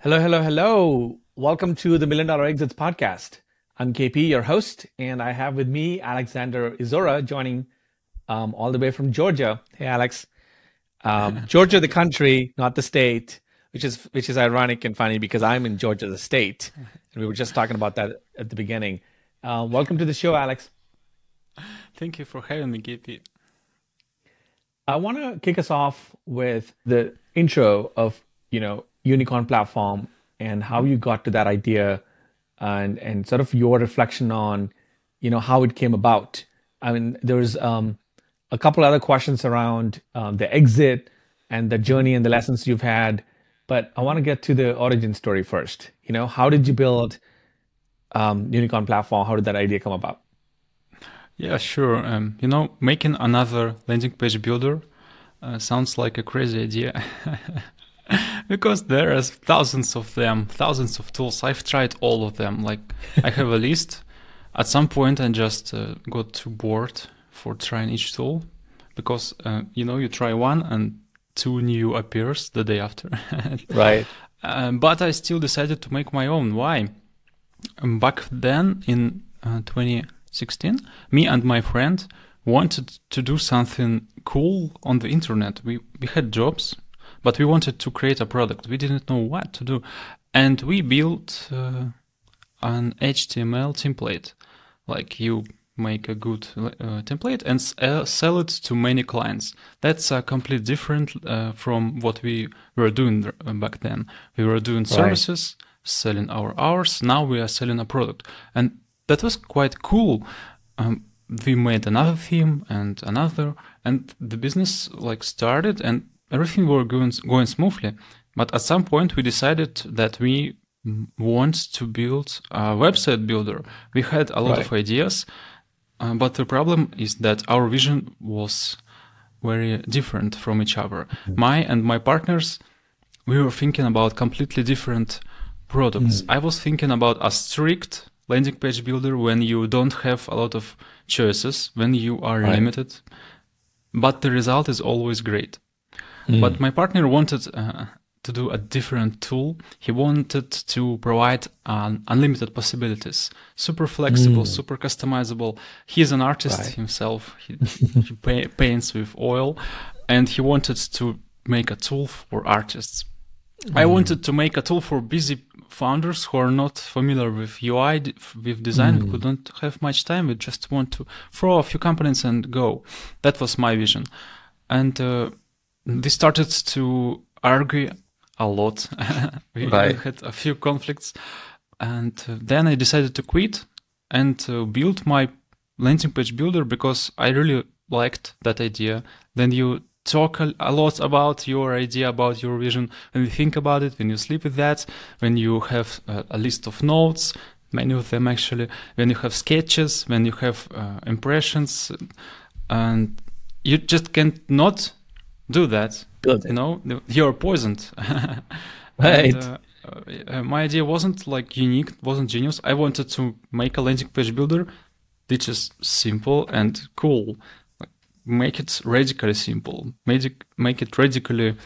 Hello, hello, hello. Welcome to the Million Dollar Exits podcast. I'm KP, your host, and I have with me Alexander Isora joining um, all the way from Georgia. Hey, Alex. Um, Georgia, the country, not the state, which is which is ironic and funny because I'm in Georgia, the state, and we were just talking about that at the beginning. Uh, welcome to the show, Alex. Thank you for having me, KP. I want to kick us off with the intro of you know unicorn platform and how you got to that idea and and sort of your reflection on you know how it came about. I mean there's um, a couple other questions around um, the exit and the journey and the lessons you've had but i want to get to the origin story first. You know how did you build um, unicorn platform? How did that idea come about? Yeah sure. Um, you know making another landing page builder uh, sounds like a crazy idea because there are thousands of them, thousands of tools. I've tried all of them. Like I have a list. At some point, I just uh, got too bored for trying each tool because uh, you know you try one and two new appears the day after. right. Um, but I still decided to make my own. Why? Um, back then in uh, 2016, me and my friend wanted to do something cool on the internet. We we had jobs but we wanted to create a product. We didn't know what to do. And we built uh, an HTML template. Like you make a good uh, template and uh, sell it to many clients. That's uh, completely different uh, from what we were doing uh, back then. We were doing services, right. selling our hours. Now we are selling a product. And that was quite cool. Um, we made another theme and another, and the business like started and everything was going, going smoothly. But at some point, we decided that we want to build a website builder. We had a lot right. of ideas, uh, but the problem is that our vision was very different from each other. Mm-hmm. My and my partners, we were thinking about completely different products. Mm-hmm. I was thinking about a strict landing page builder when you don't have a lot of choices, when you are right. limited, but the result is always great. Mm. But my partner wanted uh, to do a different tool. He wanted to provide um, unlimited possibilities, super flexible, mm. super customizable. He's an artist right. himself. He, he paints with oil, and he wanted to make a tool for artists. Mm. I wanted to make a tool for busy founders who are not familiar with UI, with design, mm. who don't have much time. We just want to throw a few components and go. That was my vision. And uh, they started to argue a lot. we right. had a few conflicts, and uh, then I decided to quit and uh, build my landing page builder because I really liked that idea. Then you talk a, a, lot about your idea, about your vision. When you think about it, when you sleep with that, when you have a, a list of notes, many of them actually, when you have sketches, when you have uh, impressions, and you just can't not do that. Good. You know, you're poisoned. right. And, uh, uh, my idea wasn't like unique, wasn't genius. I wanted to make a landing page builder which is simple and cool. make it radically simple. Make it, make it radically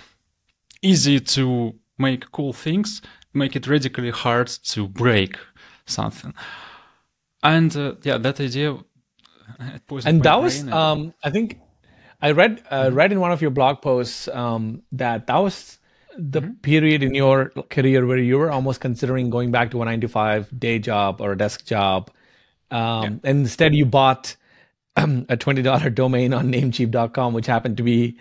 easy to make cool things. Make it radically hard to break something. And uh, yeah, that idea. and that was, um, I think, I read uh, mm-hmm. read in one of your blog posts um, that that was the mm-hmm. period in your career where you were almost considering going back to a nine to five day job or a desk job, um, yeah. and instead you bought um, a twenty dollar domain on Namecheap.com, which happened to be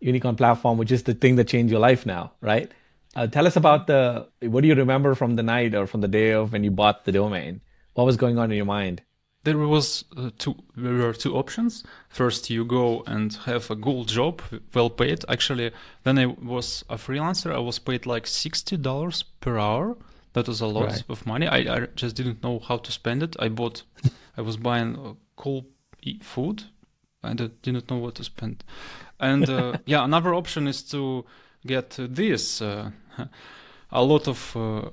Unicorn platform, which is the thing that changed your life now, right? Uh, tell us about the what do you remember from the night or from the day of when you bought the domain? What was going on in your mind? There was uh, two there were two options. First you go and have a good job well paid. Actually then i was a freelancer i was paid like $60 per hour. That was a lot right. of money. I, I just didn't know how to spend it. I bought i was buying uh, cool food. And i didn't know what to spend. And uh, yeah another option is to get this uh, a lot of uh,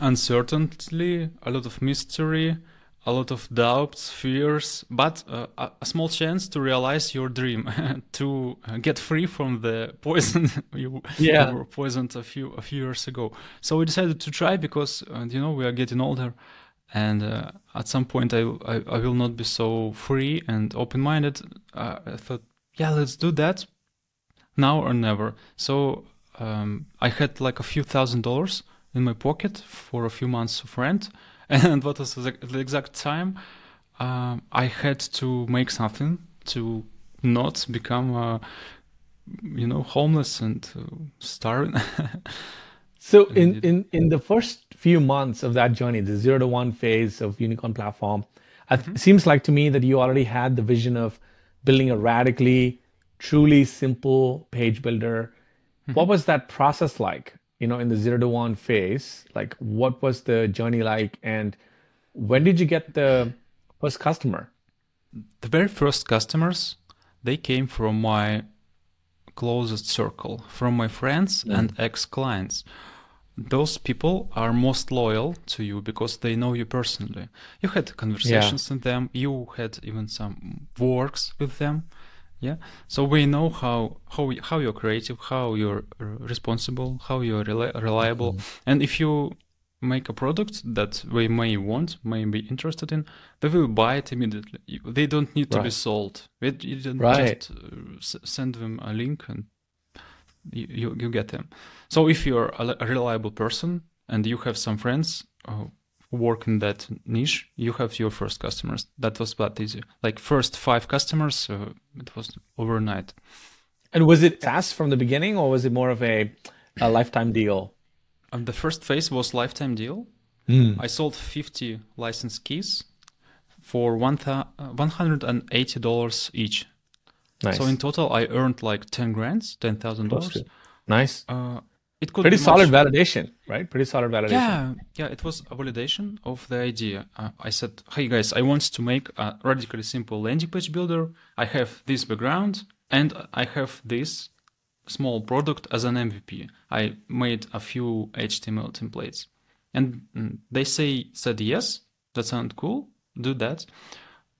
uncertainty a lot of mystery a lot of doubts, fears, but uh, a small chance to realize your dream, to get free from the poison you, yeah. were poisoned a few a few years ago. So we decided to try because uh, you know we are getting older, and uh, at some point I, I, I will not be so free and open minded. Uh, I thought, yeah, let's do that now or never. So um, I had like a few thousand dollars in my pocket for a few months of rent and what was the, exact time uh, I had to make something to not become, uh, you know, homeless and uh, starving. so in, in, in the first few months of that journey, the zero to one phase of Unicorn platform, mm-hmm. it seems like to me that you already had the vision of building a radically, truly simple page builder. Mm-hmm. What was that process like? You know in the zero to one phase like what was the journey like and when did you get the first customer the very first customers they came from my closest circle from my friends mm. and ex-clients those people are most loyal to you because they know you personally you had conversations yeah. with them you had even some works with them yeah so we know how how how you're creative how you're responsible how you're reliable mm-hmm. and if you make a product that we may want may be interested in they will buy it immediately they don't need to right. be sold you don't right. just uh, send them a link and you, you, you get them so if you're a, a reliable person and you have some friends uh, work in that niche, you have your first customers. That was that easy. Like first five customers, uh, it was overnight. And was it SaaS from the beginning, or was it more of a, a lifetime deal? And um, the first phase was lifetime deal. Mm. I sold 50 license keys for one $180 each. Nice. So in total, I earned like 10 grand, $10,000. Nice. Uh, it could pretty solid much... validation, right? Pretty solid validation. Yeah, yeah. It was a validation of the idea. Uh, I said, "Hey guys, I want to make a radically simple landing page builder. I have this background and I have this small product as an MVP. I made a few HTML templates, and mm, they say said yes. That sounds cool. Do that."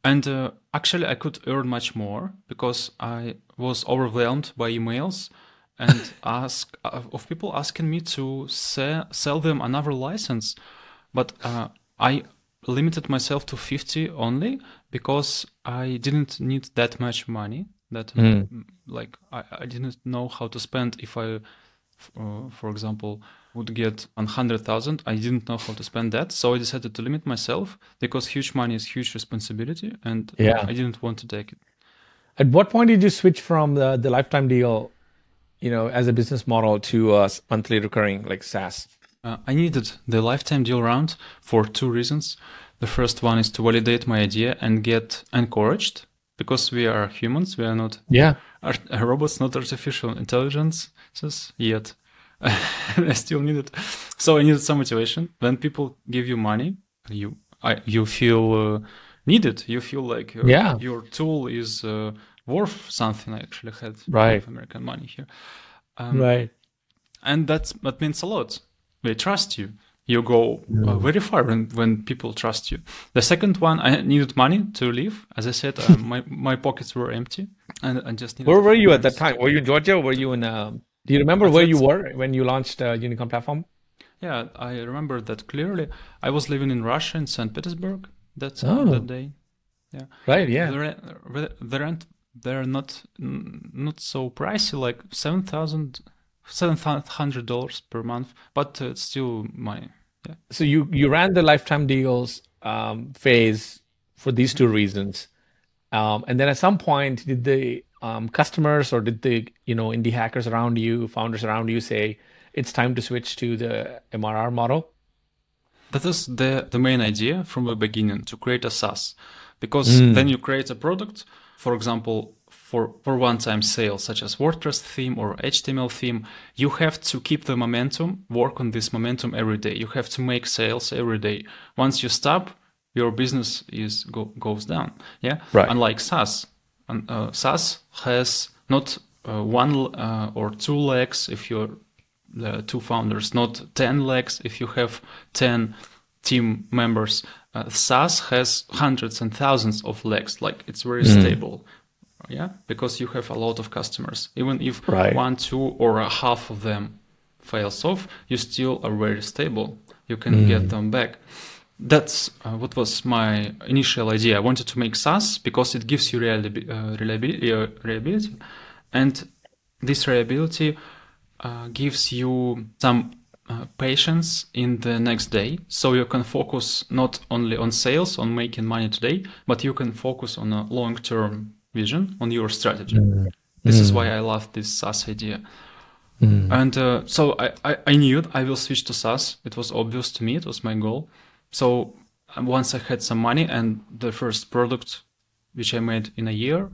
And uh, actually, I could earn much more because I was overwhelmed by emails and ask of people asking me to sell, sell them another license, but uh, I limited myself to 50 only because I didn't need that much money. That mm. like I, I didn't know how to spend if I, uh, for example, would get 100,000. I didn't know how to spend that, so I decided to limit myself because huge money is huge responsibility, and yeah. I didn't want to take it. At what point did you switch from the, the lifetime deal you know, as a business model to uh, monthly recurring like SaaS? Uh, I needed the lifetime deal round for two reasons. The first one is to validate my idea and get encouraged because we are humans. We are not yeah art- robots, not artificial intelligences yet. I still need it. So I needed some motivation. When people give you money, you I, you feel uh, needed. You feel like your, yeah. your tool is uh, worth something. I actually had right. American money here. Um, right. And that's, that means a lot. They trust you. You go uh, very far when, when people trust you. The second one, I needed money to live. As I said, uh, my, my pockets were empty. And I just Where were you at that time? Were you in Georgia? Or were you in, um, do you remember where you were when you launched uh, Unicorn platform? Yeah, I remember that clearly. I was living in Russia in St. Petersburg. That's oh. that day. Yeah. Right. Yeah. The, the rent they're not not so pricey, like seven thousand seven hundred dollars per month, but uh, it's still money. Yeah. So you you ran the lifetime deals um, phase for these two reasons, um, and then at some point, did the um, customers or did the you know indie hackers around you, founders around you, say it's time to switch to the MRR model? That is the the main idea from the beginning to create a SaaS, because mm. then you create a product for example, for, for one-time sales, such as WordPress theme or HTML theme, you have to keep the momentum, work on this momentum every day. You have to make sales every day. Once you stop, your business is go, goes down. Yeah, right. Unlike SaaS, uh, SaaS has not uh, one uh, or two legs if you're the two founders, not ten legs if you have ten team members. Uh, SaaS has hundreds and thousands of legs. Like it's very mm. stable. Yeah, because you have a lot of customers. Even if right. one, two, or a half of them fails off, you still are very stable. You can mm. get them back. That's uh, what was my initial idea. I wanted to make SaaS because it gives you reliability, uh, reliability, uh, reliability, and this reliability uh, gives you some uh, patience in the next day. So you can focus not only on sales on making money today but you can focus on a long term vision on your strategy. Mm. this mm. is why i love this saas idea. Mm. and uh, so I, I, I knew i will switch to saas. It was obvious to me. It was my goal. So um, once i had some money and the first product which i made in a year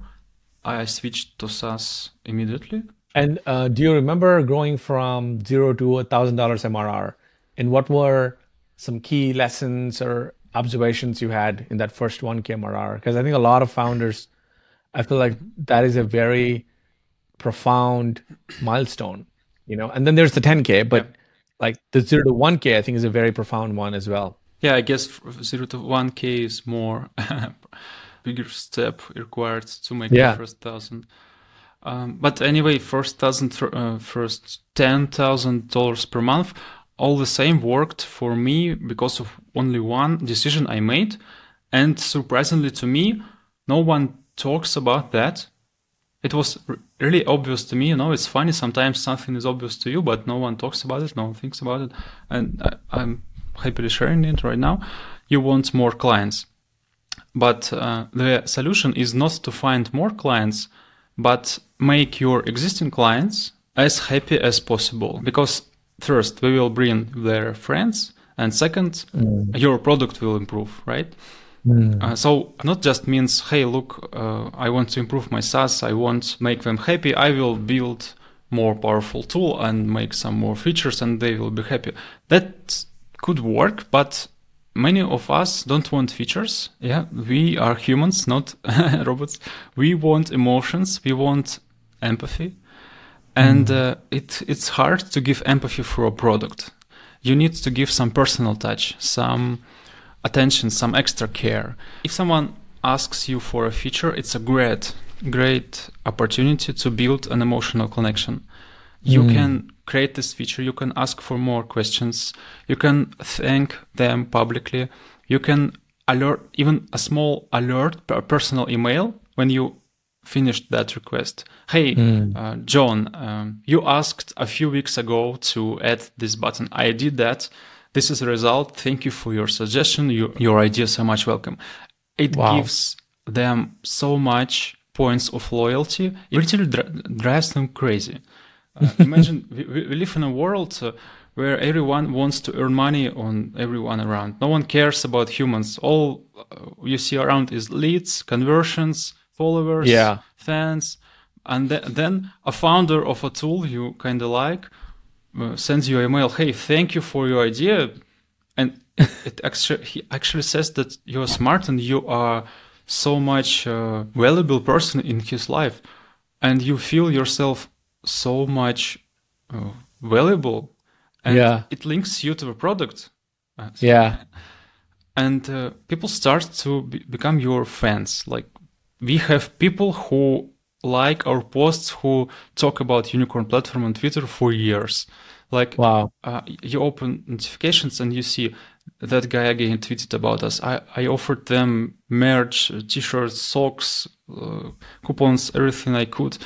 i switched to saas immediately and uh, do you remember growing from zero to a thousand dollars MRR? And what were some key lessons or observations you had in that first 1K MRR? Because I think a lot of founders, I feel like that is a very profound milestone, you know. And then there's the 10K, but yeah. like the zero to 1K, I think is a very profound one as well. Yeah, I guess zero to 1K is more bigger step required to make yeah. the first thousand. Um, but anyway, first thousand, uh, first ten thousand dollars per month, all the same worked for me because of only one decision I made, and surprisingly to me, no one talks about that. It was really obvious to me. You know, it's funny sometimes something is obvious to you, but no one talks about it, no one thinks about it, and I, am happily sharing it right now. You want more clients, but uh, the solution is not to find more clients but make your existing clients as happy as possible because first we will bring their friends and second mm. your product will improve right mm. uh, so not just means hey look uh, i want to improve my saas i want make them happy i will build more powerful tool and make some more features and they will be happy that could work but many of us don't want features. Yeah, we are humans, not robots. We want emotions. We want empathy, and mm. uh, it it's hard to give empathy for a product. You need to give some personal touch, some attention, some extra care. If someone asks you for a feature, it's a great, great opportunity to build an emotional connection. You mm. can create this feature, you can ask for more questions, you can thank them publicly, you can alert even a small alert, a personal email when you finished that request. Hey, mm. uh, John, um, you asked a few weeks ago to add this button. I did that. This is the result. Thank you for your suggestion. Your, your ideas are much welcome. It wow. gives them so much points of loyalty. It literally drives them crazy. Uh, imagine we, we, live in a world uh, where everyone wants to earn money on everyone around. No one cares about humans. All uh, you see around is leads, conversions, followers, yeah. fans. And th- then a founder of a tool you kind of like uh, sends you an email, hey, thank you for your idea. And it actually, he actually says that you're smart and you are so much uh, valuable person in his life. And you feel yourself so much uh, valuable and yeah. it links you to the product. Uh, yeah. and uh, people start to be- become your fans. Like we have people who like our posts who talk about unicorn platform on twitter for years. Like wow. uh, you open notifications and you see that guy again tweeted about us. I, I offered them merch t-shirts socks uh, coupons everything i could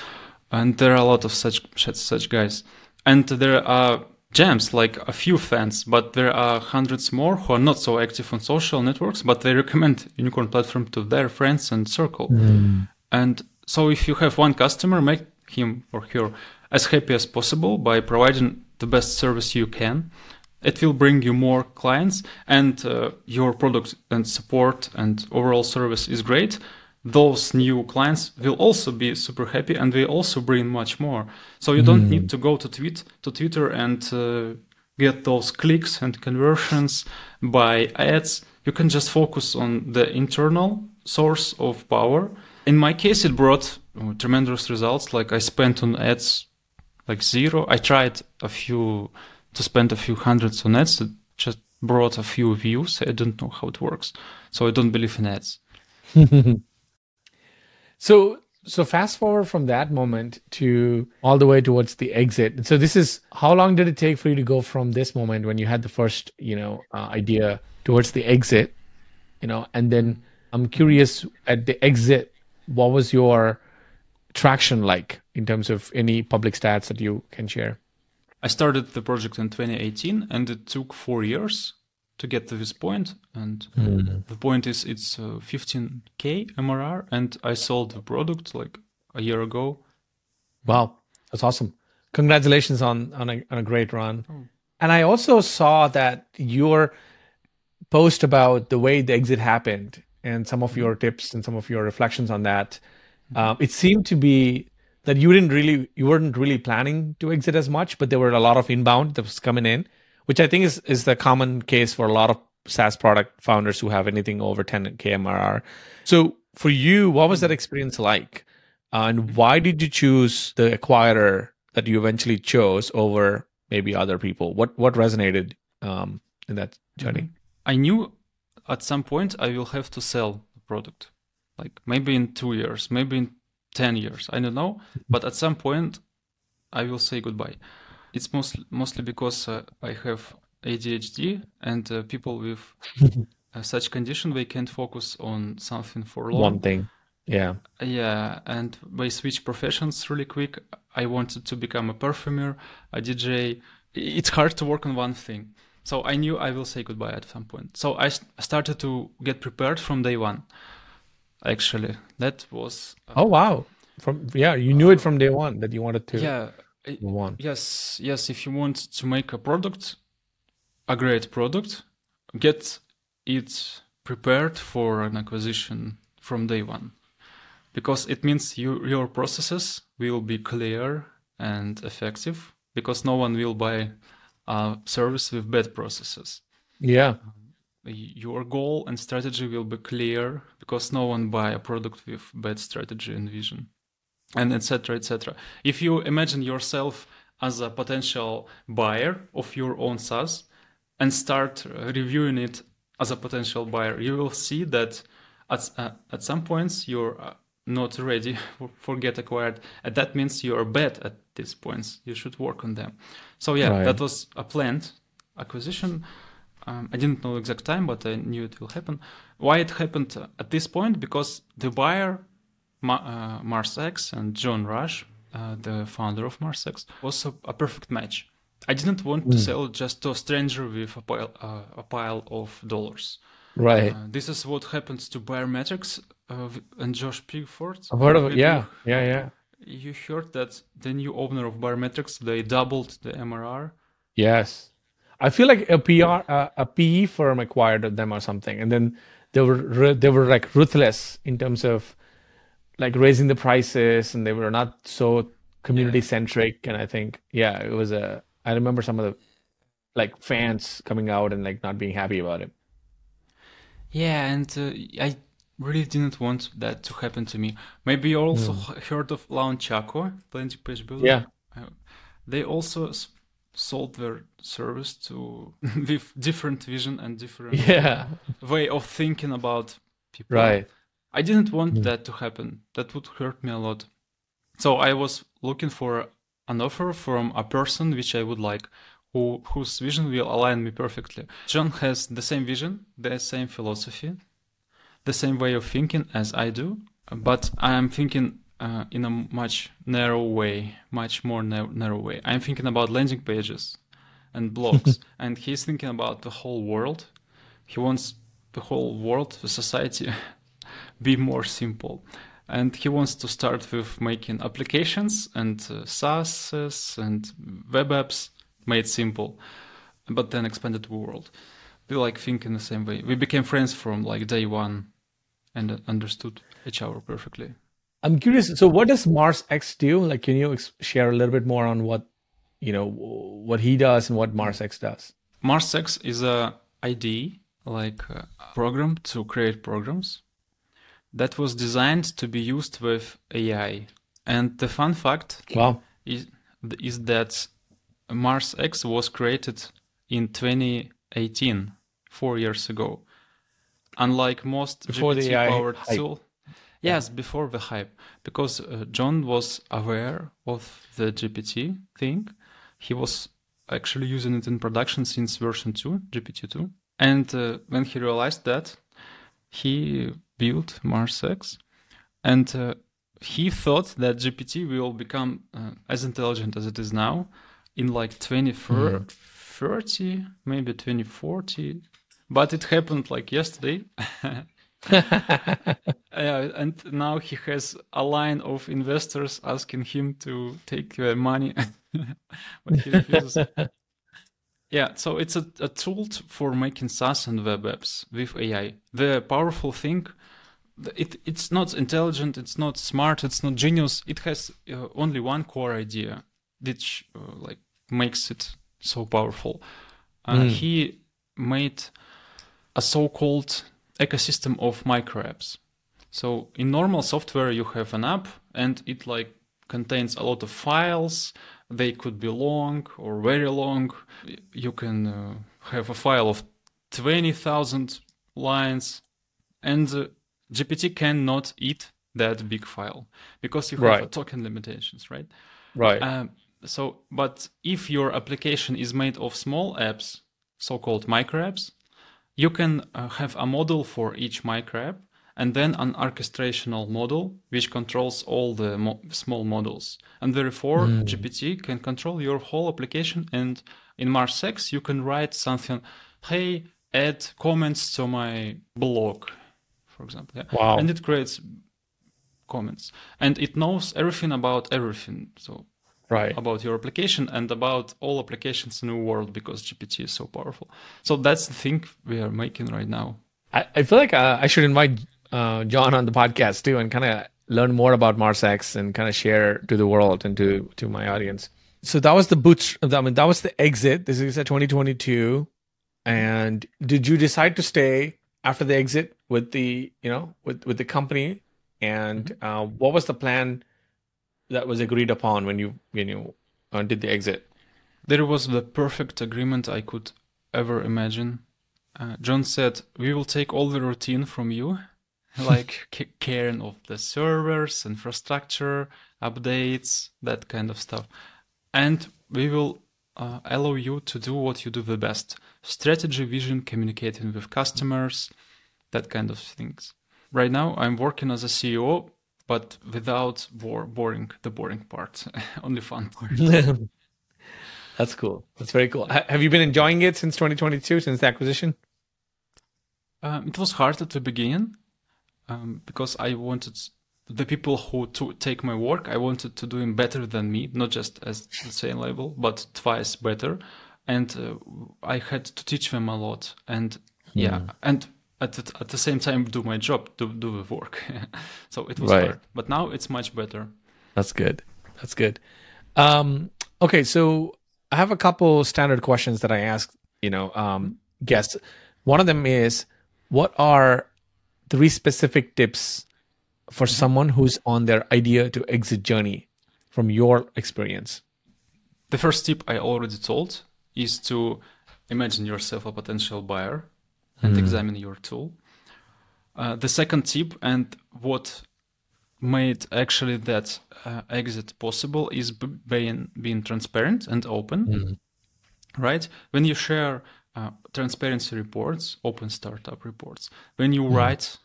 and there are a lot of such such guys. And there are gems like a few fans but there are hundreds more who are not so active on social networks but they recommend unicorn platform to their friends and circle. Mm. and so if you have one customer make him or her as happy as possible by providing the best service you can. It will bring you more clients and uh, your product and support and overall service is great those new clients will also be super happy and they also bring much more. So you don't mm. need to go to tweet to Twitter and uh, get those clicks and conversions by ads. You can just focus on the internal source of power. In my case, it brought uh, tremendous results. Like I spent on ads like zero. I tried a few to spend a few hundreds on ads. It just brought a few views. I don't know how it works, so I don't believe in ads. so so fast forward from that moment to all the way towards the exit. So this is how long did it take for you to go from this moment when you had the first, you know, uh, idea towards the exit, you know, and then I'm curious at the exit, what was your traction like in terms of any public stats that you can share? I started the project in 2018 and it took four years to get to this. And mm. the point is it's uh, 15k MRR and I sold the product like a year ago. Wow, that's awesome. Congratulations on, on, a, on a great run. Oh. And I also saw that your post about the way the exit happened and some of your mm-hmm. tips and some of your reflections on that. Mm-hmm. Um, it seemed to be that you didn't really, you weren't really planning to exit as much, but there were a lot of inbound that was coming in which I think is is the common case for a lot of SaaS product founders who have anything over 10k MRR. So for you, what was that experience like? And why did you choose the acquirer that you eventually chose over maybe other people? What what resonated um, in that journey? Mm-hmm. I knew at some point I will have to sell the product, like maybe in two years, maybe in ten years, I don't know. But at some point, I will say goodbye it's mostly mostly because uh, I have ADHD and uh, people with uh, such condition they can't focus on something for long. One thing, yeah, yeah, and they switch professions really quick. I wanted to become a perfumer, a DJ. It's hard to work on one thing, so I knew I will say goodbye at some point. So I started to get prepared from day one. Actually, that was. Uh, oh wow! From yeah, you knew it from day one that you wanted to. Yeah one. Yes, yes. If you want to make a product, a great product, get it prepared for an acquisition from day one, because it means you, your processes will be clear and effective. Because no one will buy a service with bad processes. Yeah. Um, your goal and strategy will be clear because no one buy a product with bad strategy and vision and etc etc if you imagine yourself as a potential buyer of your own SaaS and start reviewing it as a potential buyer, you will see that at, uh, at some points you're uh, not ready for get acquired. And that means you're bad at these points. You should work on them. So yeah, right. that was a planned acquisition. Um, I didn't know exact time, but I knew it will happen. Why it happened at this point? Because the buyer Ma- uh, MarsX and John Rush, uh, the founder of MarsX, was a, a, perfect match. I didn't want mm. to hmm. sell just to a stranger with a pile, uh, a pile of dollars. Right. Uh, this is what happens to Baremetrics uh, and Josh Pigford. I've heard of it. Yeah, yeah, yeah. You heard that the new owner of Baremetrics they doubled the MRR. Yes, I feel like a PR, uh, a PE firm acquired them or something, and then they were they were like ruthless in terms of like raising the prices and they were not so community centric yeah. and i think yeah it was a i remember some of the like fans coming out and like not being happy about it yeah and uh, i really didn't want that to happen to me maybe you also mm. heard of Launchaco plenty page builder yeah uh, they also sold their service to with different vision and different yeah. way of thinking about people right I didn't want mm. that to happen. That would hurt me a lot. So I was looking for an offer from a person which I would like, who whose vision will align me perfectly. John has the same vision, the same philosophy, the same way of thinking as I do, but I am thinking uh, in a much narrow way, much more na- narrow way. I'm thinking about landing pages and blogs, and he's thinking about the whole world. He wants the whole world, the society, be more simple. And he wants to start with making applications and uh, SaaS and web apps made simple, but then expanded to the world. We like think in the same way. We became friends from like day one and understood each other perfectly. I'm curious. So, what does MarsX do? Like, can you share a little bit more on what you know what he does and what MarsX does? MarsX is a IDE, like a program to create programs that was designed to be used with AI. And the fun fact wow. is, is that MarsX was created in 2018 2018, four years ago. Unlike most GPT-powered tool, yes, before the hype, because uh, John was aware of the GPT thing. He was actually using it in production since version 2, GPT-2. And uh, when he realized that, he built MarsX. And uh, he thought that GPT will become uh, as intelligent as it is now in like 2030, mm-hmm. maybe 2040. But it happened like yesterday. yeah, and now he has a line of investors asking him to take uh, money, but he refuses. Yeah, so it's a, a tool for making SaaS and web apps with AI. The powerful thing, it it's not intelligent, it's not smart, it's not genius. It has uh, only one core idea, which uh, like makes it so powerful. Mm. He made a so-called ecosystem of micro apps. So in normal software, you have an app and it like contains a lot of files. They could be long or very long. You can uh, have a file of 20,000 lines and uh, GPT cannot eat that big file because you have right. token limitations, right? Right. Um, so, but if your application is made of small apps, so-called micro apps, you can uh, have a model for each micro app and then an orchestrational model which controls all the mo- small models. And therefore, mm. GPT can control your whole application. And in MarsX, you can write something, hey, add comments to my blog, for example. Yeah? Wow. And it creates comments. And it knows everything about everything. So right. about your application and about all applications in the world because GPT is so powerful. So that's the thing we are making right now. I, I feel like uh, I should invite uh, John on the podcast too and kind of learn more about MarsX and kind of share to the world and to to my audience. So that was the boot. I mean, that was the exit. This is a 2022. And did you decide to stay after the exit with the you know with with the company? And mm-hmm. uh, what was the plan that was agreed upon when you when you uh, did the exit? There was the perfect agreement I could ever imagine. Uh, John said, "We will take all the routine from you, like caring of the servers, infrastructure, updates, that kind of stuff, and we will uh, allow you to do what you do the best: strategy, vision, communicating with customers, that kind of things." Right now, I'm working as a CEO but without bore, boring the boring part, only fun part. That's cool. That's very cool. H- have you been enjoying it since 2022, since the acquisition? Um, it was hard at the beginning um, because I wanted the people who to take my work. I wanted to do them better than me, not just as the same level, but twice better. And uh, I had to teach them a lot. And yeah, mm. and at the, at the same time do my job, do do the work. so it was right. hard, but now it's much better. That's good. That's good. Um, okay, so I have a couple standard questions that I ask, you know, um, guests. One of them is, what are three specific tips for mm-hmm. someone who's on their idea to exit journey from your experience? The first tip I already told is to imagine yourself a potential buyer and mm. examine your tool. Uh, the second tip and what made actually that uh, exit possible is b- being being transparent and open. Mm. Right when you share uh, transparency reports, open startup reports, when you mm. write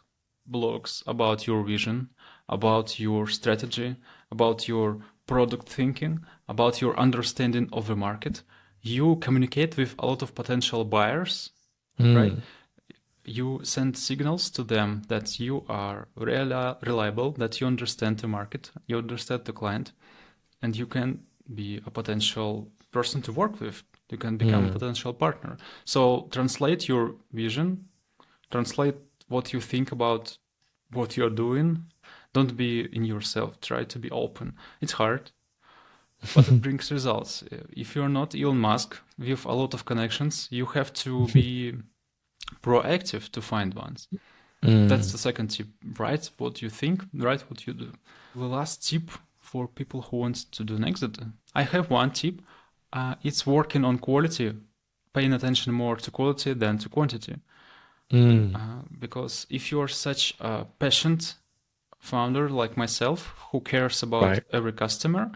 blogs about your vision, about your strategy, about your product thinking, about your understanding of the market, you communicate with a lot of potential buyers, mm. right? you send signals to them that you are really reliable, that you understand the market, you understand the client, and you can be a potential person to work with. You can become mm. a hmm. potential partner. So translate your vision, translate what you think about what you're doing. Don't be in yourself. Try to be open. It's hard, but it brings results. If you're not Elon Musk with a lot of connections, you have to be proactive to find ones. Mm. That's the second tip. Write what you think, write what you do. The last tip for people who want to do an exit. I have one tip. Uh, it's working on quality paying attention more to quality than to quantity. Mm. Uh, because if you're such a patient founder like myself who cares about right. every customer,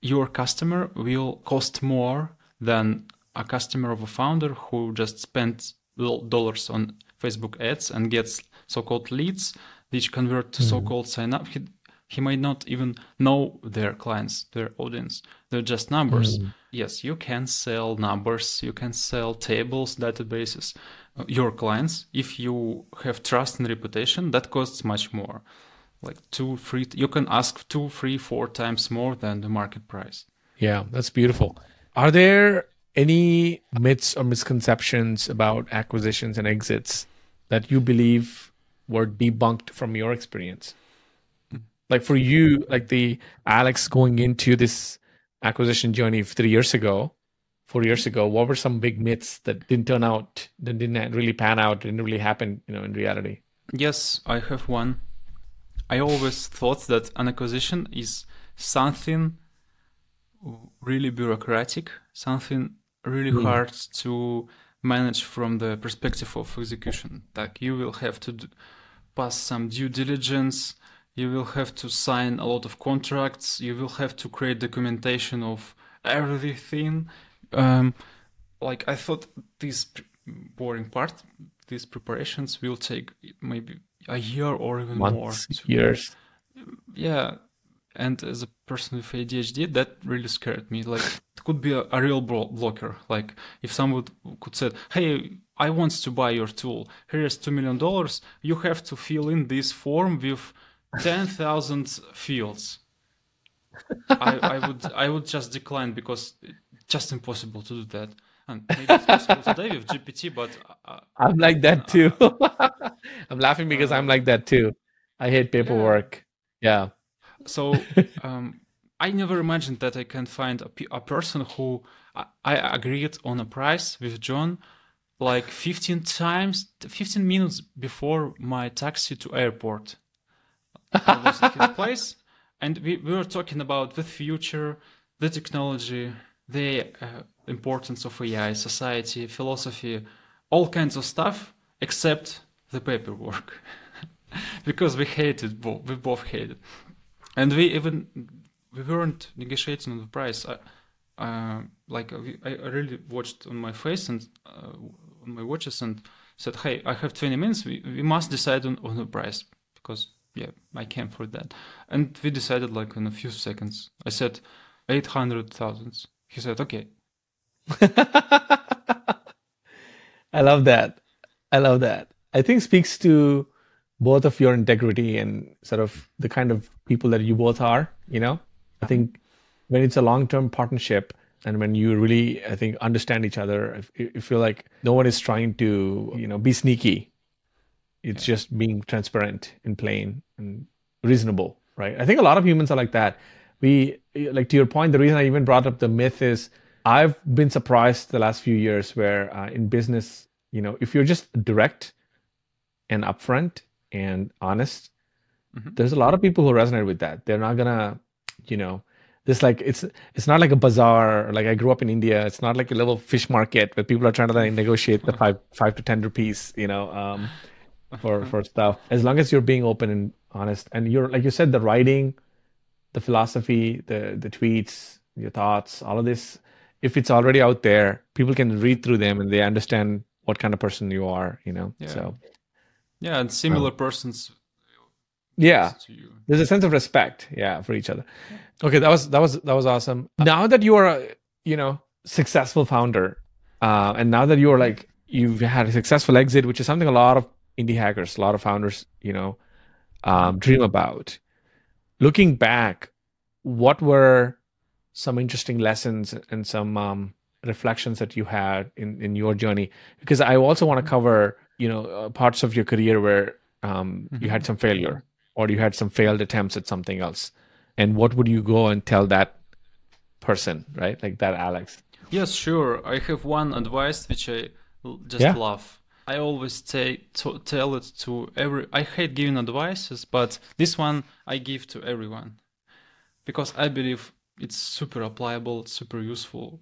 your customer will cost more than a customer of a founder who just spent dollars on Facebook ads and gets so-called leads, which convert to mm. so-called sign up. He, might not even know their clients, their audience. They're just numbers. Mm. Yes, you can sell numbers, you can sell tables, databases. Uh, your clients, if you have trust and reputation, that costs much more like two, three. You can ask two, three, four times more than the market price. Yeah, that's beautiful. Are there any myths or misconceptions about acquisitions and exits that you believe were debunked from your experience? Like for you, like the Alex going into this acquisition journey three years ago, four years ago, what were some big myths that didn't turn out, that didn't really pan out, didn't really happen, you know, in reality? Yes, I have one. I always thought that an acquisition is something really bureaucratic, something really mm. hard to manage from the perspective of execution. Like you will have to do, pass some due diligence, you will have to sign a lot of contracts, you will have to create documentation of everything. Um, like I thought this boring part, these preparations will take maybe a year or even Months, more. Years. Yeah. And as a person with ADHD, that really scared me. Like, it could be a, a real blocker. Like, if someone could say, hey, I want to buy your tool. Here's $2 million. You have to fill in this form with 10,000 fields. I, I would I would just decline because it's just impossible to do that. And maybe it's possible today with GPT, but uh, I'm like that too. I'm laughing because uh, I'm like that too. I hate paperwork. Yeah. yeah. So um, I never imagined that I can find a, a person who I, I agreed on a price with John like 15 times, 15 minutes before my taxi to airport. I was at his place, and we, we were talking about the future, the technology, the uh, importance of AI, society, philosophy, all kinds of stuff, except the paperwork, because we hated both. We both hated, and we even we weren't negotiating on the price. I, uh, like I, I really watched on my face and uh, on my watches and said, "Hey, I have 20 minutes. We, we must decide on, on the price because yeah, I came for that." And we decided like in a few seconds. I said, 800,000. He said, okay. I love that. I love that. I think speaks to both of your integrity and sort of the kind of people that you both are, you know? I think when it's a long-term partnership and when you really I think understand each other, if you feel like no one is trying to, you know, be sneaky. It's yeah. just being transparent and plain and reasonable, right? I think a lot of humans are like that we like to your point the reason i even brought up the myth is i've been surprised the last few years where uh, in business you know if you're just direct and upfront and honest mm-hmm. there's a lot of people who resonate with that they're not gonna you know this like it's it's not like a bazaar like i grew up in india it's not like a little fish market where people are trying to like negotiate the five five to ten rupees you know um for for stuff as long as you're being open and honest and you're like you said the writing the philosophy, the the tweets, your thoughts, all of this, if it's already out there, people can read through them and they understand what kind of person you are, you know. Yeah. So yeah, and similar um, persons. Yeah, there's a sense of respect, yeah, for each other. Okay, that was that was that was awesome. Now that you are a you know successful founder, uh, and now that you are like you've had a successful exit, which is something a lot of indie hackers, a lot of founders, you know, um, dream about looking back, what were some interesting lessons and some um, reflections that you had in, in your journey? Because I also want to cover, you know, uh, parts of your career where um, mm-hmm. you had some failure or you had some failed attempts at something else. And what would you go and tell that person, right? Like that Alex. Yes, sure. I have one advice which I just yeah. love. I always tell it to every. I hate giving advices, but this one I give to everyone because I believe it's super applicable, super useful.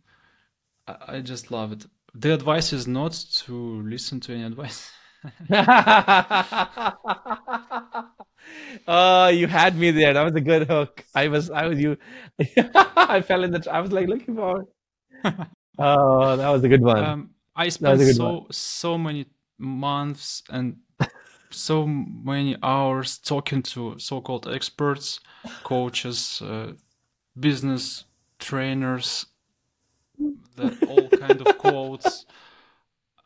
I, I just love it. the advice is not to listen to any advice. oh, you had me there. That was a good hook. I was, I was you. I fell in the. I was like looking for. oh, that was a good one. Um, I spent so one. so many months and so many hours talking to so-called experts, coaches, uh, business trainers, the, all kind of quotes.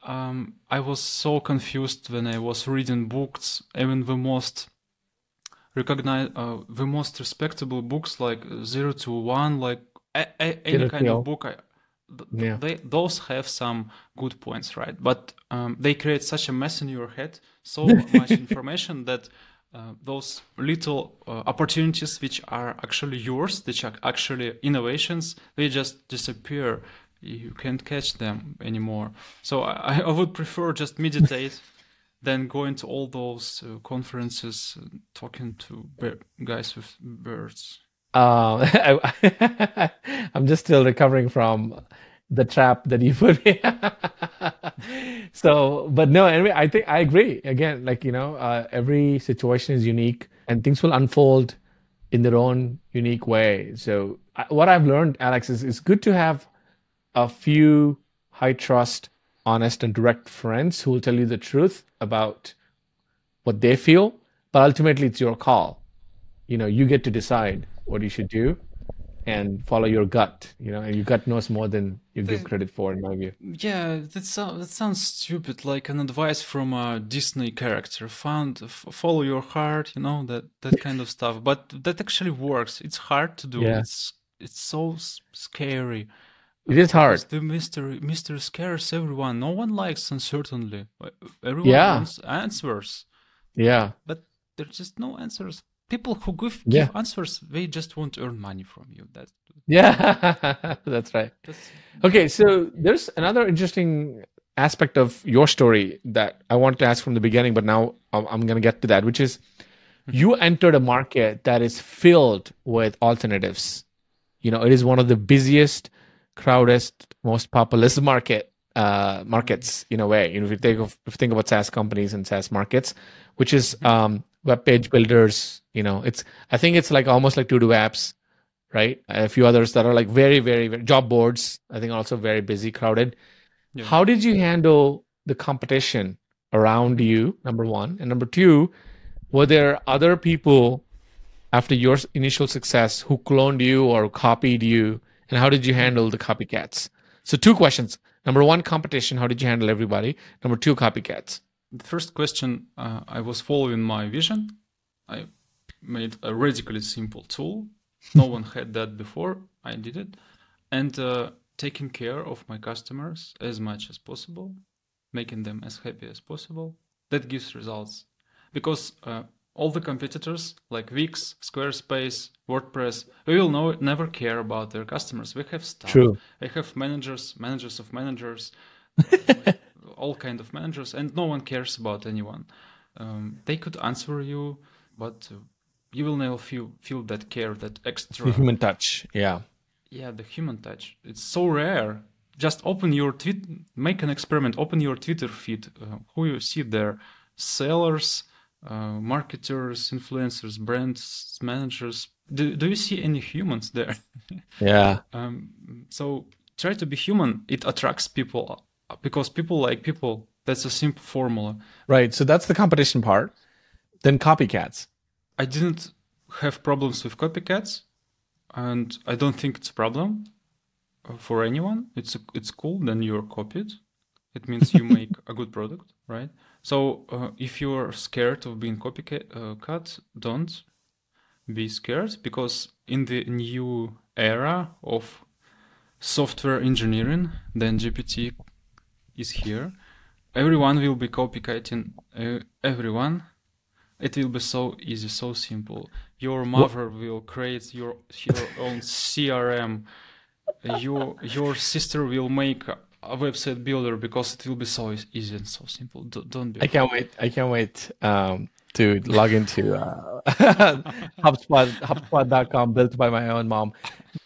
Um, I was so confused when I was reading books, even the most recognize uh, the most respectable books like Zero to One, like a, a, any kind of book. I, yeah. they those have some good points, right? But um, they create such a mess in your head, so much information that uh, those little uh, opportunities which are actually yours, which are actually innovations, they just disappear. You can't catch them anymore. So I, I would prefer just meditate than going to all those uh, conferences, talking to guys with birds. Um, I, am just still recovering from the trap that you put me. so, but no, anyway, I think I agree. Again, like you know, uh, every situation is unique, and things will unfold in their own unique way. So, I, what I've learned, Alex, is it's good to have a few high trust, honest, and direct friends who will tell you the truth about what they feel. But ultimately, it's your call. You know, you get to decide what you should do and follow your gut you know and your gut knows more than you give credit for in my view. yeah that, so, that sounds stupid like an advice from a disney character. Found f- follow your heart you know that that kind of stuff. But that actually works. It's hard to do. Yeah. it's it's so scary. It is hard. The mystery mystery scares everyone. No one likes uncertainty everyone yeah. wants answers. Yeah. But there's just no answers people who give, yeah. give answers they just won't earn money from you that's yeah that's right that's... okay so there's another interesting aspect of your story that i wanted to ask from the beginning but now i'm going to get to that which is mm-hmm. you entered a market that is filled with alternatives you know it is one of the busiest crowdest most populous market uh, markets in a way. You know, if you think of if you think about SaaS companies and SaaS markets, which is mm-hmm. um, web page builders you know it's i think it's like almost like to do apps right a few others that are like very very, very job boards i think also very busy crowded yeah. how did you handle the competition around you number one and number two were there other people after your initial success who cloned you or copied you and how did you handle the copycats so two questions number one competition how did you handle everybody number two copycats the first question, uh, I was following my vision. I made a radically simple tool. No one had that before. I did it. And uh, taking care of my customers as much as possible, making them as happy as possible. That gives results. Because uh, all the competitors like Wix, Squarespace, WordPress, we will know, never care about their customers. We have staff. True. They have managers, managers of managers. all kind of managers, and no one cares about anyone. Um, they could answer you, but you will never feel feel that care, that extra the human touch. Yeah, yeah, the human touch. It's so rare. Just open your tweet, make an experiment. Open your Twitter feed. Uh, who you see there? Sellers, uh, marketers, influencers, brands, managers. Do, do you see any humans there? Yeah. um, so try to be human. It attracts people because people like people. That's a simple formula. Right. So that's the competition part. Then copycats. I didn't have problems with copycats, and I don't think it's a problem uh, for anyone. It's a, it's cool. Then you're copied. It means you make a good product, right? So uh, if you're scared of being copycat, uh, cut, don't be scared because in the new era of software engineering, then GPT is here. Everyone will be copycatting uh, everyone. It will be so easy, so simple. Your mother what? will create your your own CRM. Your your sister will make a website builder because it will be so easy and so simple. Don't. I can't wait. I can't wait um, to log into uh, HubSpot, HubSpot.com, built by my own mom.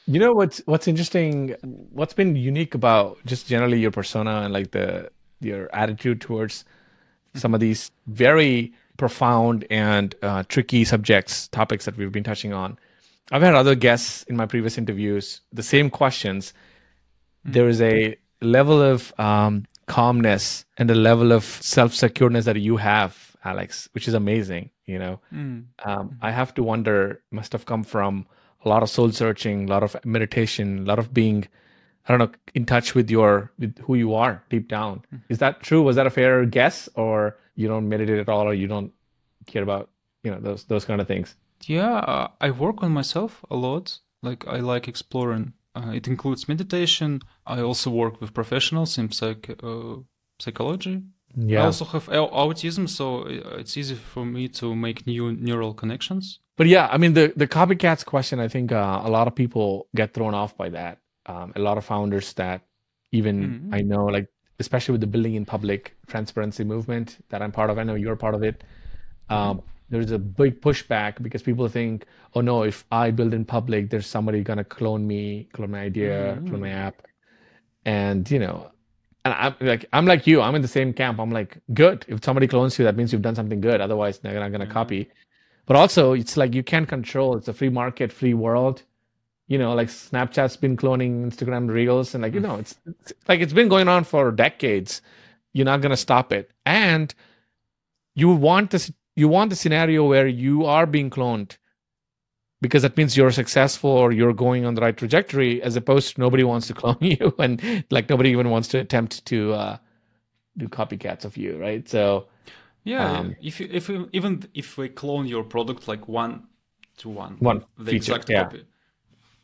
You know what's what's interesting? What's been unique about just generally your persona and like the your attitude towards some of these very profound and uh, tricky subjects, topics that we've been touching on. I've had other guests in my previous interviews, the same questions. Mm-hmm. There is a level of um, calmness and the level of self secureness that you have, Alex, which is amazing. You know, mm. um, I have to wonder, must have come from a lot of soul searching, a lot of meditation, a lot of being, I don't know, in touch with your with who you are deep down. Mm. Is that true? Was that a fair guess, or you don't meditate at all, or you don't care about you know those those kind of things? Yeah, I work on myself a lot. Like I like exploring. Uh, it includes meditation. I also work with professionals in psych uh, psychology. Yeah. I also have autism, so it's easy for me to make new neural connections. But yeah, I mean the the copycats question. I think uh, a lot of people get thrown off by that. Um, a lot of founders that even mm-hmm. I know, like especially with the building in public transparency movement that I'm part of. I know you're part of it. Um, there's a big pushback because people think, oh no, if I build in public, there's somebody gonna clone me, clone my idea, mm-hmm. clone my app, and you know, and I'm like, I'm like you, I'm in the same camp. I'm like, good. If somebody clones you, that means you've done something good. Otherwise, they're not gonna mm-hmm. copy. But also, it's like you can't control. It's a free market, free world. You know, like Snapchat's been cloning Instagram Reels, and like you know, it's, it's like it's been going on for decades. You're not gonna stop it, and you want this you want the scenario where you are being cloned because that means you're successful or you're going on the right trajectory as opposed to nobody wants to clone you and like nobody even wants to attempt to uh, do copycats of you right? So yeah um, if you, if you, even if we clone your product like one to one one the feature, exact yeah. copy.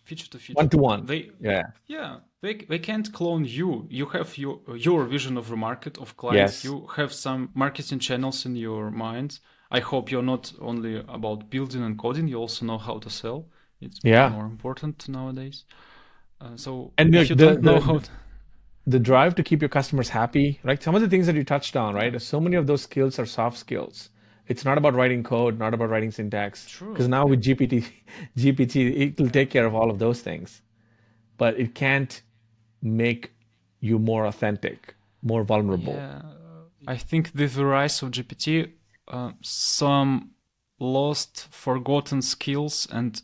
Feature to feature. One to one they yeah. yeah they, they can't clone you you have your your vision of the market of clients yes. you have some marketing channels in your mind I hope you're not only about building and coding, you also know how to sell. It's yeah. more important nowadays. Uh, so and if you don't know the, how to... the drive to keep your customers happy, right? Some of the things that you touched on, right? So many of those skills are soft skills. It's not about writing code, not about writing syntax. Because now with GPT, GPT, it will take care of all of those things, but it can't make you more authentic, more vulnerable. Yeah. I think with the rise of GPT uh, some lost, forgotten skills and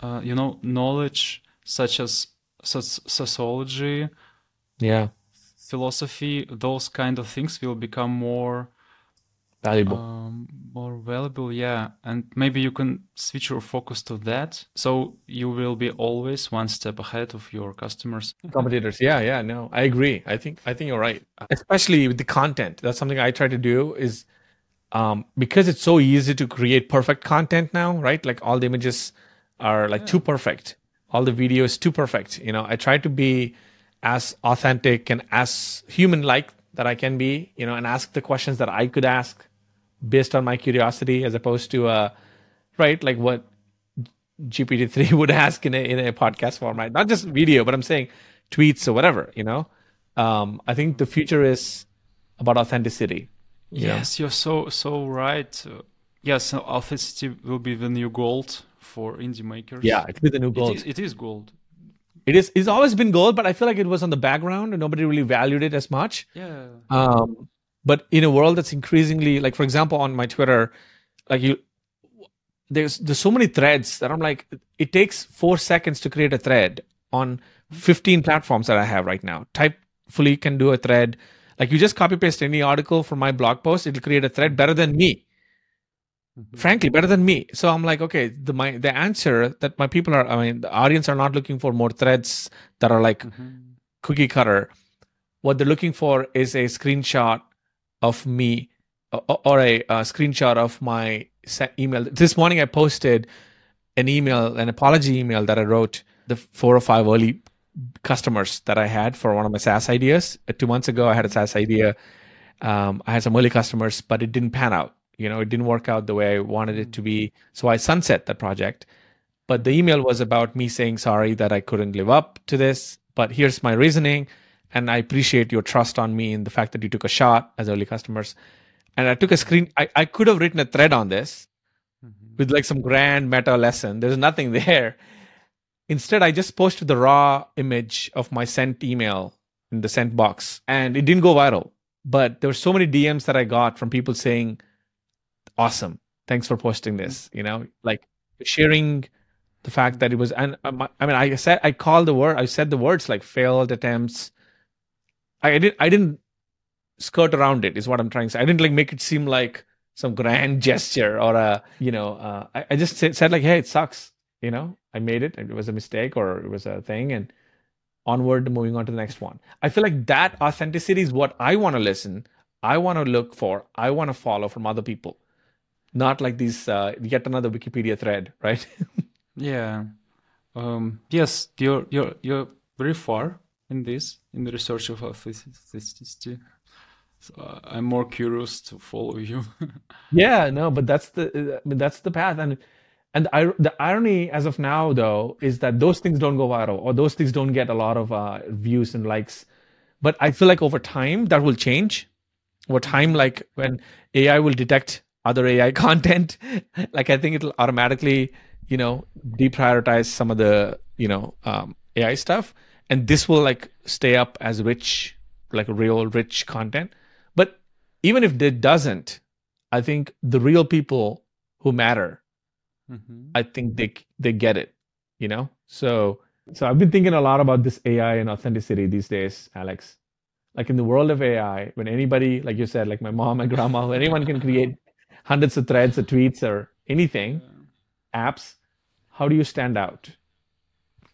uh, you know knowledge such as sociology, yeah, philosophy. Those kind of things will become more valuable. Um, more valuable yeah. And maybe you can switch your focus to that. So you will be always one step ahead of your customers. Competitors. Yeah yeah no i agree. I think i think you're right. Especially with the content. That's something i try to do is um, because it's so easy to create perfect content now, right? Like all the images are like yeah. too perfect, all the videos too perfect. You know, I try to be as authentic and as human like that I can be, you know, and ask the questions that I could ask based on my curiosity, as opposed to uh, right, like what GPT three would ask in a in a podcast format, not just video, but I'm saying tweets or whatever. You know, um, I think the future is about authenticity Yes, you're so so right. Uh, yes, authenticity will be the new gold for indie makers. Yeah, it will be the new gold. It is, it is gold. It is. It's always been gold, but I feel like it was on the background and nobody really valued it as much. Yeah. Um, but in a world that's increasingly like, for example, on my Twitter, like you, there's there's so many threads that I'm like, it takes four seconds to create a thread on 15 platforms that I have right now. Typefully can do a thread like you just copy paste any article from my blog post, it'll create a thread better than me. Mm-hmm. Frankly, better than me. So I'm like, okay, the my the answer that my people are, I mean, the audience are not looking for more threads that are like mm-hmm. cookie cutter. What they're looking for is a screenshot of me or a, a screenshot of my email. This morning I posted an email, an apology email that I wrote the four or five early customers that I had for one of my SaaS ideas. Uh, two months ago, I had a SaaS idea. Um, I had some early customers, but it didn't pan out. You know, it didn't work out the way I wanted it to be. So I sunset that project. But the email was about me saying sorry that I couldn't live up to this. But here's my reasoning. And I appreciate your trust on me and the fact that you took a shot as early customers. And I took a screen. I, I could have written a thread on this mm-hmm. with like some grand meta lesson. There's nothing there instead I just posted the raw image of my sent email in the sent box and it didn't go viral. But there were so many DMs that I got from people saying, awesome. Thanks for posting this. You know, like sharing the fact that it was, and uh, I mean, I said, I called the word, I said the words like failed attempts. I, didn't, I didn't skirt around it is what I'm trying to say. I didn't like make it seem like some grand gesture or a, you know, uh, I, I just said, said like, Hey, it sucks. You know, I made it. It was a mistake or it was a thing. And onward, moving on to the next one. I feel like that authenticity is what I want to listen. I want to look for. I want to follow from other people, not like these uh, yet another Wikipedia thread, right? yeah. Um, yes, you're you're you're very far in this in the research of authenticity. So uh, I'm more curious to follow you. yeah, no, but that's the that's the path, and and the, the irony as of now, though, is that those things don't go viral or those things don't get a lot of uh, views and likes. But I feel like over time that will change. Over time, like when AI will detect other AI content, like I think it'll automatically, you know, deprioritize some of the, you know, um, AI stuff, and this will like stay up as rich, like real rich content. But even if it doesn't, I think the real people who matter mm-hmm. I think they they get it, you know. So so I've been thinking a lot about this AI and authenticity these days, Alex. Like in the world of AI, when anybody, like you said, like my mom and grandma, anyone can create hundreds of threads or tweets or anything, apps. How do you stand out?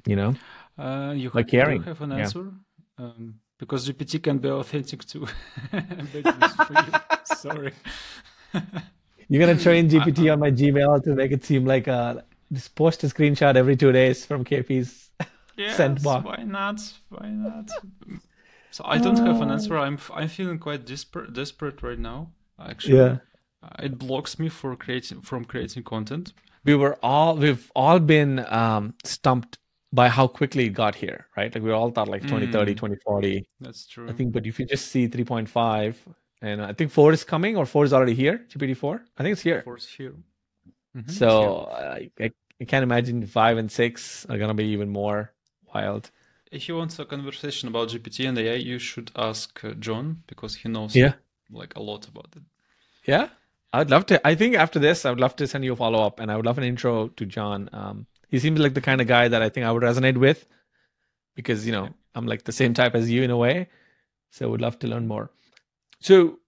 You know, uh, you like caring. have an answer. Yeah. Um, because GPT can be authentic too. Sorry. You're gonna train GPT on my Gmail to make it seem like uh just post a screenshot every two days from KP's yes, sent box. Why not? Why not? So I don't have an uh. answer. I'm I'm feeling quite desperate desperate right now. Actually, yeah. It blocks me for creating from creating content. We were all we've all been um, stumped by how quickly it got here, right? Like we all thought like 2030, mm. 2040. That's true. I think, but if you just see 3.5, and I think four is coming or four is already here. GPT four, I think it's here. Four is here. Mm-hmm. So I, I, I can't imagine five and six are gonna be even more wild. If you want a conversation about GPT and AI, you should ask uh, John because he knows yeah. like a lot about it. Yeah, I'd love to. I think after this, I would love to send you a follow up, and I would love an intro to John. Um, he seems like the kind of guy that I think I would resonate with because you know I'm like the same type as you in a way. So I would love to learn more. So,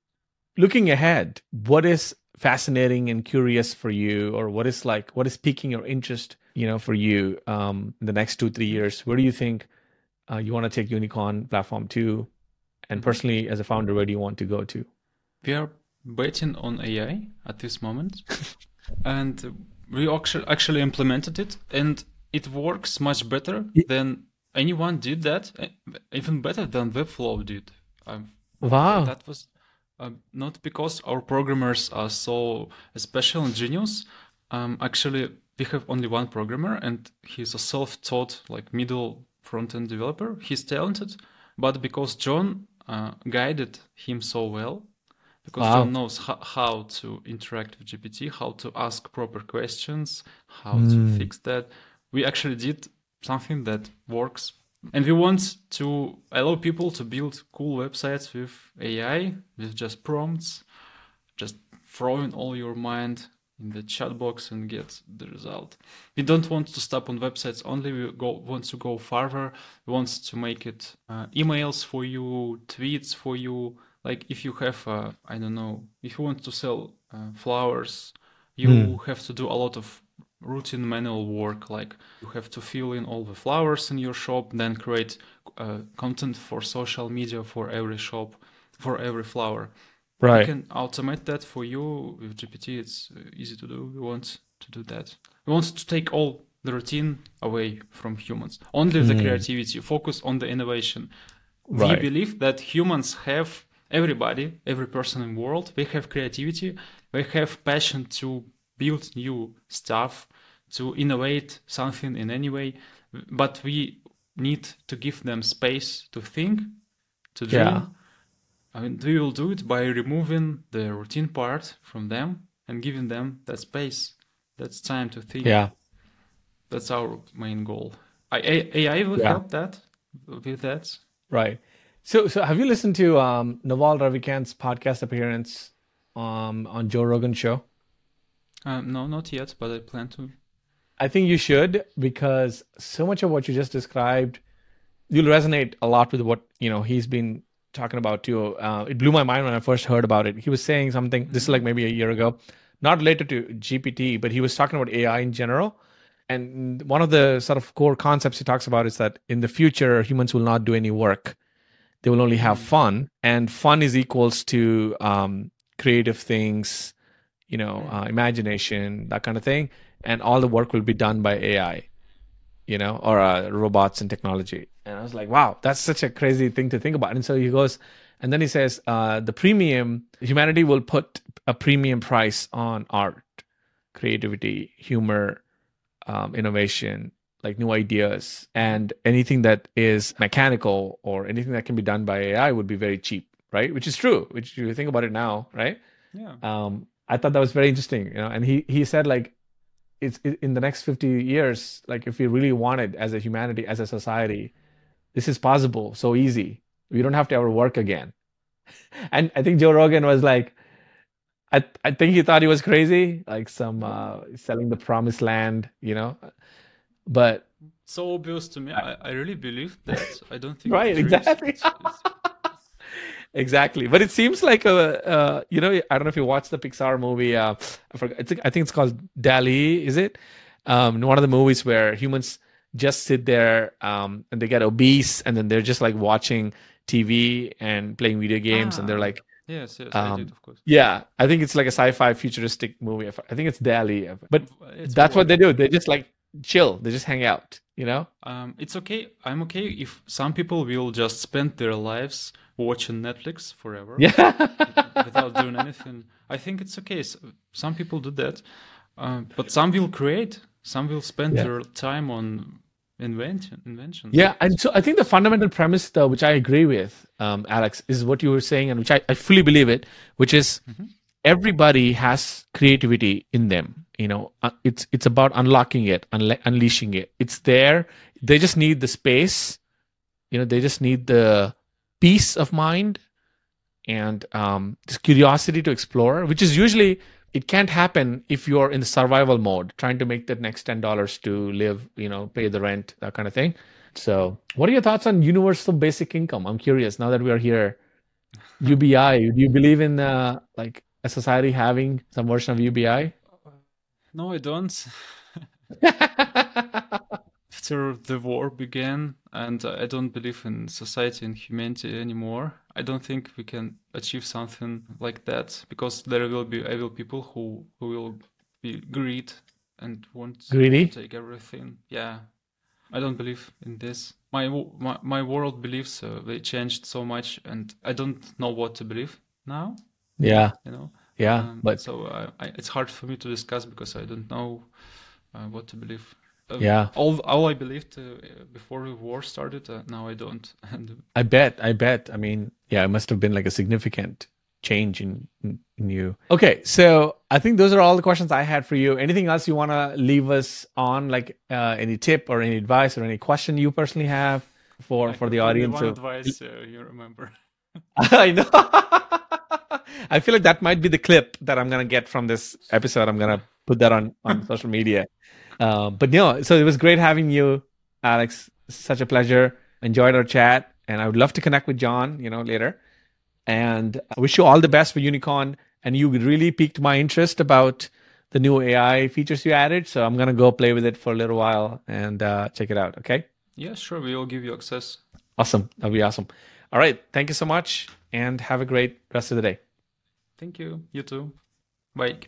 looking ahead, what is fascinating and curious for you, or what is like what is piquing your interest, you know, for you um, in the next two three years? Where do you think uh, you want to take Unicorn platform to? And mm-hmm. personally, as a founder, where do you want to go to? We are betting on AI at this moment, and we actually implemented it, and it works much better than anyone did that, even better than Webflow did. I'm Wow. That was uh, not because our programmers are so special and genius. Um, actually, we have only one programmer, and he's a self-taught, like middle front-end developer. He's talented, but because John uh, guided him so well, because wow. John knows h- how to interact with GPT, how to ask proper questions, how mm. to hmm. fix that, we actually did something that works and we want to allow people to build cool websites with AI, with just prompts, just throw in all your mind in the chat box and get the result. We don't want to stop on websites only. We go, want to go farther. We want to make it uh, emails for you, tweets for you. Like if you have, uh, I don't know, if you want to sell uh, flowers, you mm. have to do a lot of routine manual work. Like you have to fill in all the flowers in your shop then create uh, content for social media for every shop for every flower. Right. you can automate that for you with gpt it's uh, easy to do. We want to do that. We want to take all the routine away from humans. Only mm. the creativity. Focus on the innovation. Right. we believe that humans have everybody every person in the world they have creativity they have passion to build new stuff to innovate something in any way, but we need to give them space to think, to dream. Yeah. I mean, we will do it by removing the routine part from them and giving them that space, that's time to think. Yeah. That's our main goal. AI will yeah. help that with that. Right. So, so have you listened to um, Naval Ravikant's podcast appearance um, on Joe Rogan show? Um, no, not yet, but I plan to. I think you should because so much of what you just described, you'll resonate a lot with what you know he's been talking about too. Uh, it blew my mind when I first heard about it. He was saying something. This is like maybe a year ago, not related to GPT, but he was talking about AI in general. And one of the sort of core concepts he talks about is that in the future humans will not do any work; they will only have fun, and fun is equals to um, creative things, you know, uh, imagination, that kind of thing, and all the work will be done by AI, you know, or uh, robots and technology. And I was like, wow, that's such a crazy thing to think about. And so he goes, and then he says, uh, the premium, humanity will put a premium price on art, creativity, humor, um, innovation, like new ideas, and anything that is mechanical or anything that can be done by AI would be very cheap, right? Which is true. Which you think about it now, right? Yeah. Um, I thought that was very interesting, you know. And he he said like, it's in the next fifty years, like if we really wanted as a humanity, as a society, this is possible, so easy. We don't have to ever work again. And I think Joe Rogan was like, I I think he thought he was crazy, like some uh, selling the promised land, you know. But so obvious to me. I, I really believe that. I don't think right, exactly. It's, it's, exactly. But it seems like a, uh, you know, I don't know if you watched the Pixar movie. Uh, I forgot. It's, I think it's called WALL-E. Is it? Um, one of the movies where humans just sit there um, and they get obese, and then they're just like watching TV and playing video games, ah. and they're ah. like Yes, yes, um, I did, of course. Yeah, I think it's like a sci-fi futuristic movie. I think it's WALL-E, but it's that's what they do. They just like chill. They just hang out. You know. Um, it's okay. I'm okay if some people will just spend their lives watching Netflix forever. Yeah. without doing anything. I think it's okay. Some people do that, uh, but some will create. Some will spend yeah. their time on invention invention yeah and so i think the fundamental premise though which i agree with um, alex is what you were saying and which i, I fully believe it which is mm-hmm. everybody has creativity in them you know uh, it's it's about unlocking it unle- unleashing it it's there they just need the space you know they just need the peace of mind and um, this curiosity to explore which is usually it can't happen if you're in the survival mode, trying to make that next ten dollars to live, you know, pay the rent, that kind of thing. So, what are your thoughts on universal basic income? I'm curious. Now that we are here, UBI. Do you believe in uh, like a society having some version of UBI? No, I don't. After the war began, and I don't believe in society and humanity anymore. I don't think we can achieve something like that because there will be evil people who who will be greed and want greedy to take everything. Yeah, I don't believe in this. My my, my world beliefs uh, they changed so much, and I don't know what to believe now. Yeah, you know. Yeah, um, but so uh, I, it's hard for me to discuss because I don't know uh, what to believe. Uh, yeah. All all I believed uh, before the war started, uh, now I don't. and I bet. I bet. I mean, yeah, it must have been like a significant change in, in, in you. Okay, so I think those are all the questions I had for you. Anything else you want to leave us on, like uh, any tip or any advice or any question you personally have for for the audience? One advice uh, you remember. I know. I feel like that might be the clip that I'm gonna get from this episode. I'm gonna put that on on social media. Uh, but you know, so it was great having you, Alex. Such a pleasure. Enjoyed our chat, and I would love to connect with John, you know, later. And I wish you all the best for Unicorn. And you really piqued my interest about the new AI features you added. So I'm gonna go play with it for a little while and uh, check it out. Okay. Yeah, sure. We will give you access. Awesome. That'll be awesome. All right. Thank you so much, and have a great rest of the day. Thank you. You too. Bye.